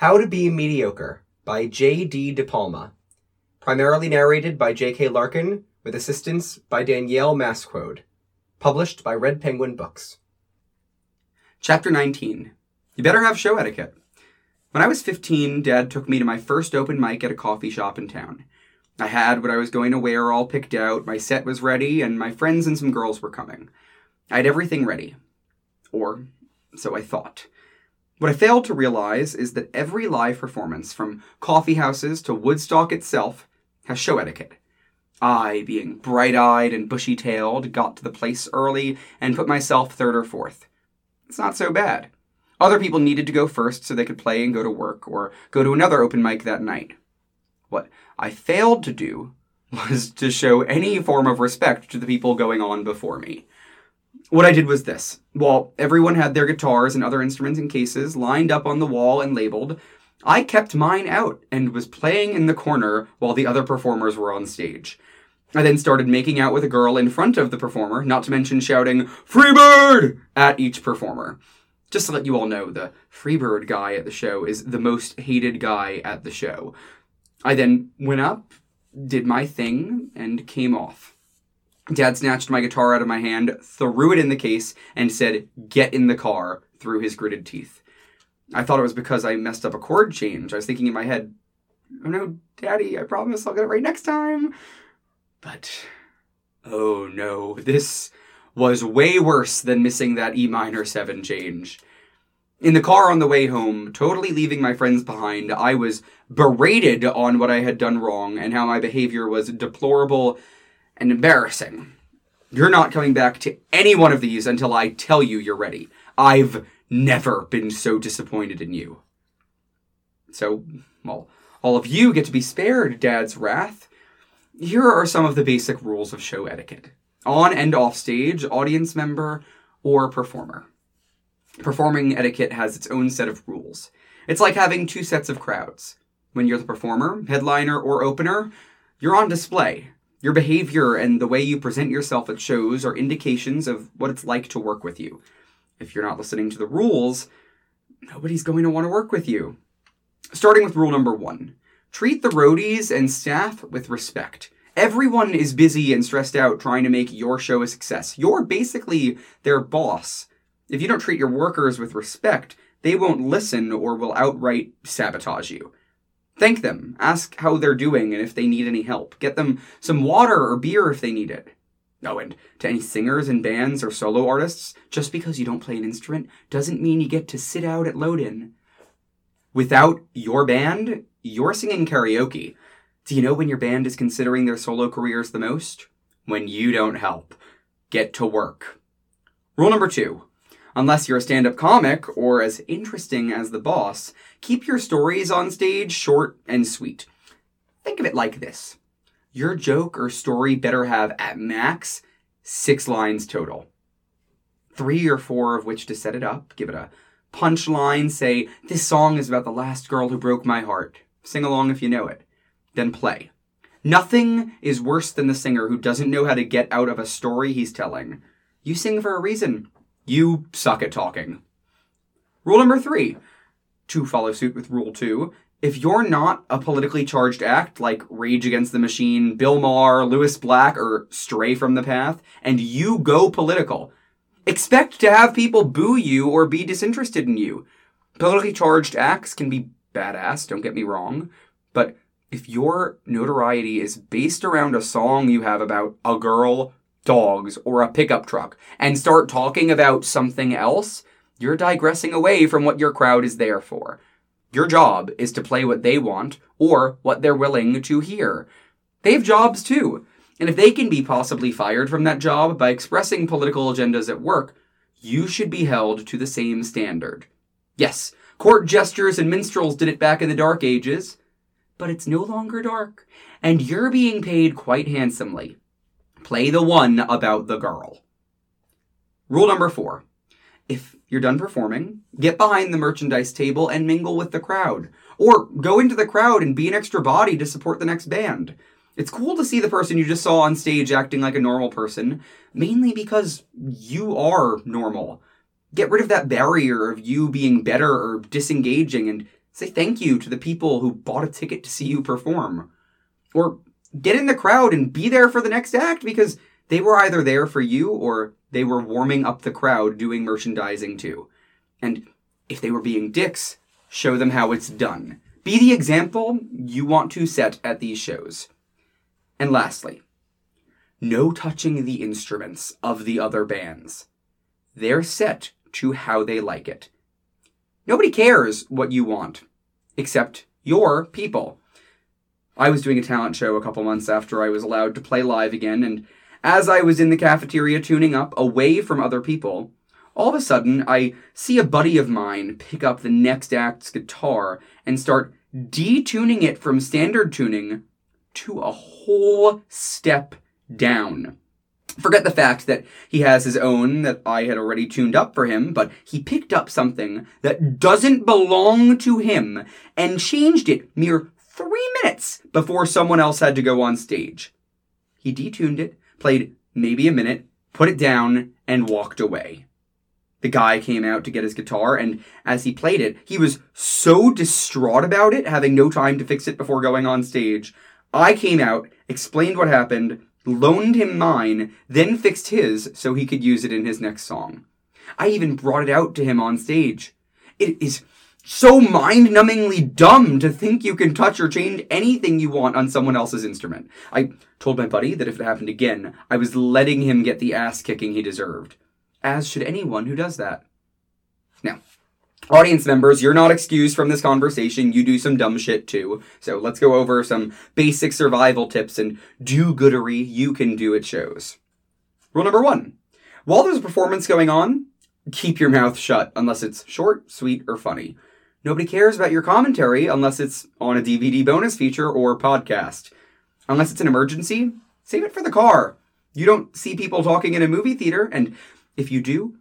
How to Be Mediocre by J.D. De Palma. Primarily narrated by J.K. Larkin, with assistance by Danielle Masquode. Published by Red Penguin Books. Chapter 19 You Better Have Show Etiquette. When I was 15, Dad took me to my first open mic at a coffee shop in town. I had what I was going to wear all picked out, my set was ready, and my friends and some girls were coming. I had everything ready. Or so I thought. What I failed to realize is that every live performance, from coffee houses to Woodstock itself, has show etiquette. I, being bright eyed and bushy tailed, got to the place early and put myself third or fourth. It's not so bad. Other people needed to go first so they could play and go to work, or go to another open mic that night. What I failed to do was to show any form of respect to the people going on before me. What I did was this. While everyone had their guitars and other instruments in cases lined up on the wall and labeled, I kept mine out and was playing in the corner while the other performers were on stage. I then started making out with a girl in front of the performer, not to mention shouting, Freebird! at each performer. Just to let you all know, the Freebird guy at the show is the most hated guy at the show. I then went up, did my thing, and came off. Dad snatched my guitar out of my hand, threw it in the case, and said, Get in the car, through his gritted teeth. I thought it was because I messed up a chord change. I was thinking in my head, Oh no, Daddy, I promise I'll get it right next time. But, oh no, this was way worse than missing that E minor 7 change. In the car on the way home, totally leaving my friends behind, I was berated on what I had done wrong and how my behavior was deplorable and embarrassing. You're not coming back to any one of these until I tell you you're ready. I've never been so disappointed in you. So, well, all of you get to be spared Dad's wrath. Here are some of the basic rules of show etiquette on and off stage, audience member, or performer. Performing etiquette has its own set of rules. It's like having two sets of crowds. When you're the performer, headliner, or opener, you're on display. Your behavior and the way you present yourself at shows are indications of what it's like to work with you. If you're not listening to the rules, nobody's going to want to work with you. Starting with rule number one treat the roadies and staff with respect. Everyone is busy and stressed out trying to make your show a success. You're basically their boss. If you don't treat your workers with respect, they won't listen or will outright sabotage you. Thank them. Ask how they're doing and if they need any help. Get them some water or beer if they need it. Oh, and to any singers and bands or solo artists, just because you don't play an instrument doesn't mean you get to sit out at load in. Without your band, you're singing karaoke. Do you know when your band is considering their solo careers the most? When you don't help. Get to work. Rule number two Unless you're a stand up comic or as interesting as the boss, keep your stories on stage short and sweet. Think of it like this your joke or story better have, at max, six lines total. Three or four of which to set it up, give it a punchline, say, This song is about the last girl who broke my heart. Sing along if you know it. Then play. Nothing is worse than the singer who doesn't know how to get out of a story he's telling. You sing for a reason. You suck at talking. Rule number three to follow suit with rule two if you're not a politically charged act like Rage Against the Machine, Bill Maher, Lewis Black, or Stray from the Path, and you go political, expect to have people boo you or be disinterested in you. Politically charged acts can be badass, don't get me wrong, but if your notoriety is based around a song you have about a girl, dogs, or a pickup truck, and start talking about something else, you're digressing away from what your crowd is there for. Your job is to play what they want or what they're willing to hear. They have jobs too. And if they can be possibly fired from that job by expressing political agendas at work, you should be held to the same standard. Yes, court jesters and minstrels did it back in the Dark Ages, but it's no longer dark, and you're being paid quite handsomely. Play the one about the girl. Rule number four. If you're done performing, get behind the merchandise table and mingle with the crowd. Or go into the crowd and be an extra body to support the next band. It's cool to see the person you just saw on stage acting like a normal person, mainly because you are normal. Get rid of that barrier of you being better or disengaging and Say thank you to the people who bought a ticket to see you perform. Or get in the crowd and be there for the next act because they were either there for you or they were warming up the crowd doing merchandising too. And if they were being dicks, show them how it's done. Be the example you want to set at these shows. And lastly, no touching the instruments of the other bands. They're set to how they like it. Nobody cares what you want, except your people. I was doing a talent show a couple months after I was allowed to play live again, and as I was in the cafeteria tuning up away from other people, all of a sudden I see a buddy of mine pick up the next act's guitar and start detuning it from standard tuning to a whole step down. Forget the fact that he has his own that I had already tuned up for him, but he picked up something that doesn't belong to him and changed it mere three minutes before someone else had to go on stage. He detuned it, played maybe a minute, put it down, and walked away. The guy came out to get his guitar, and as he played it, he was so distraught about it, having no time to fix it before going on stage. I came out, explained what happened, loaned him mine, then fixed his so he could use it in his next song. I even brought it out to him on stage. It is so mind numbingly dumb to think you can touch or change anything you want on someone else's instrument. I told my buddy that if it happened again, I was letting him get the ass kicking he deserved. As should anyone who does that. Now, audience members, you're not excused from this conversation. You do some dumb shit too. So let's go over some basic survival tips and do goodery you can do at shows. Rule number one. While there's a performance going on, keep your mouth shut unless it's short, sweet, or funny. Nobody cares about your commentary unless it's on a DVD bonus feature or podcast. Unless it's an emergency, save it for the car. You don't see people talking in a movie theater, and if you do,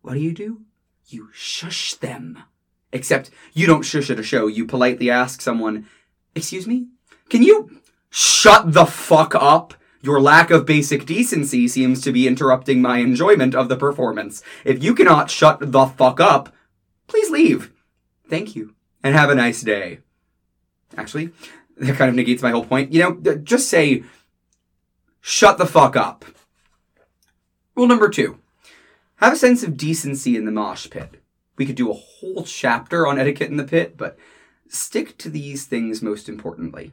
what do you do? You shush them. Except you don't shush at a show. You politely ask someone, Excuse me? Can you shut the fuck up? Your lack of basic decency seems to be interrupting my enjoyment of the performance. If you cannot shut the fuck up, please leave. Thank you, and have a nice day. Actually, that kind of negates my whole point. You know, just say, shut the fuck up. Rule number two have a sense of decency in the mosh pit. We could do a whole chapter on etiquette in the pit, but stick to these things most importantly.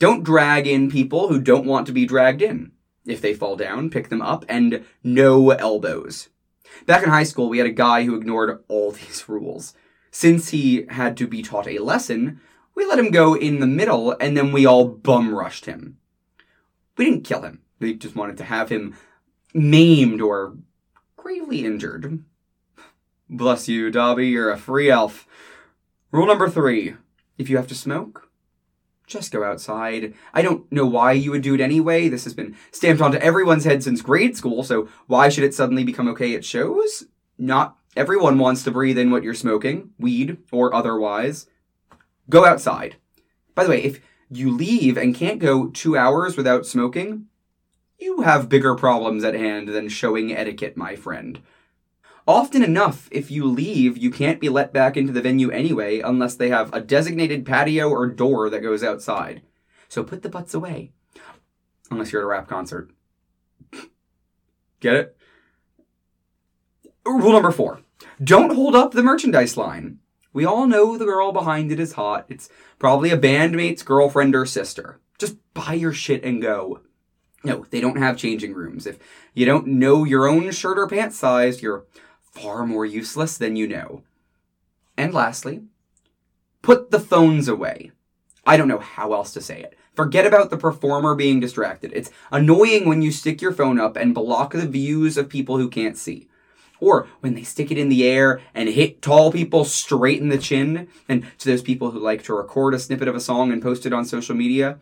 Don't drag in people who don't want to be dragged in. If they fall down, pick them up, and no elbows. Back in high school, we had a guy who ignored all these rules. Since he had to be taught a lesson, we let him go in the middle, and then we all bum rushed him. We didn't kill him. We just wanted to have him maimed or gravely injured. Bless you, Dobby, you're a free elf. Rule number three if you have to smoke, just go outside. I don't know why you would do it anyway. This has been stamped onto everyone's head since grade school, so why should it suddenly become okay at shows? Not everyone wants to breathe in what you're smoking, weed or otherwise. Go outside. By the way, if you leave and can't go two hours without smoking, you have bigger problems at hand than showing etiquette, my friend. Often enough, if you leave, you can't be let back into the venue anyway unless they have a designated patio or door that goes outside. So put the butts away. Unless you're at a rap concert. Get it? Rule number four don't hold up the merchandise line. We all know the girl behind it is hot. It's probably a bandmate's girlfriend or sister. Just buy your shit and go. No, they don't have changing rooms. If you don't know your own shirt or pants size, you're far more useless than you know. And lastly, put the phones away. I don't know how else to say it. Forget about the performer being distracted. It's annoying when you stick your phone up and block the views of people who can't see. Or when they stick it in the air and hit tall people straight in the chin. And to those people who like to record a snippet of a song and post it on social media,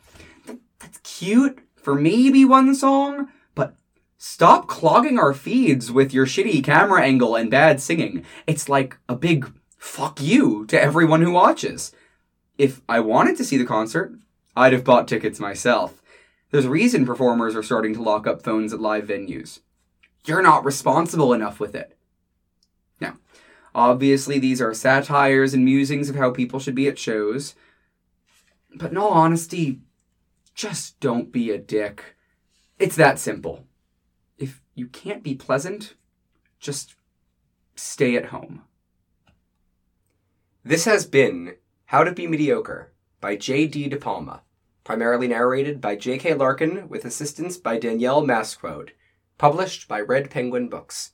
that's cute for maybe one song, but stop clogging our feeds with your shitty camera angle and bad singing. It's like a big fuck you to everyone who watches. If I wanted to see the concert, I'd have bought tickets myself. There's a reason performers are starting to lock up phones at live venues. You're not responsible enough with it. Now, Obviously, these are satires and musings of how people should be at shows. But in all honesty, just don't be a dick. It's that simple. If you can't be pleasant, just stay at home. This has been How to Be Mediocre by J.D. De Palma, primarily narrated by J.K. Larkin with assistance by Danielle Masquode, published by Red Penguin Books.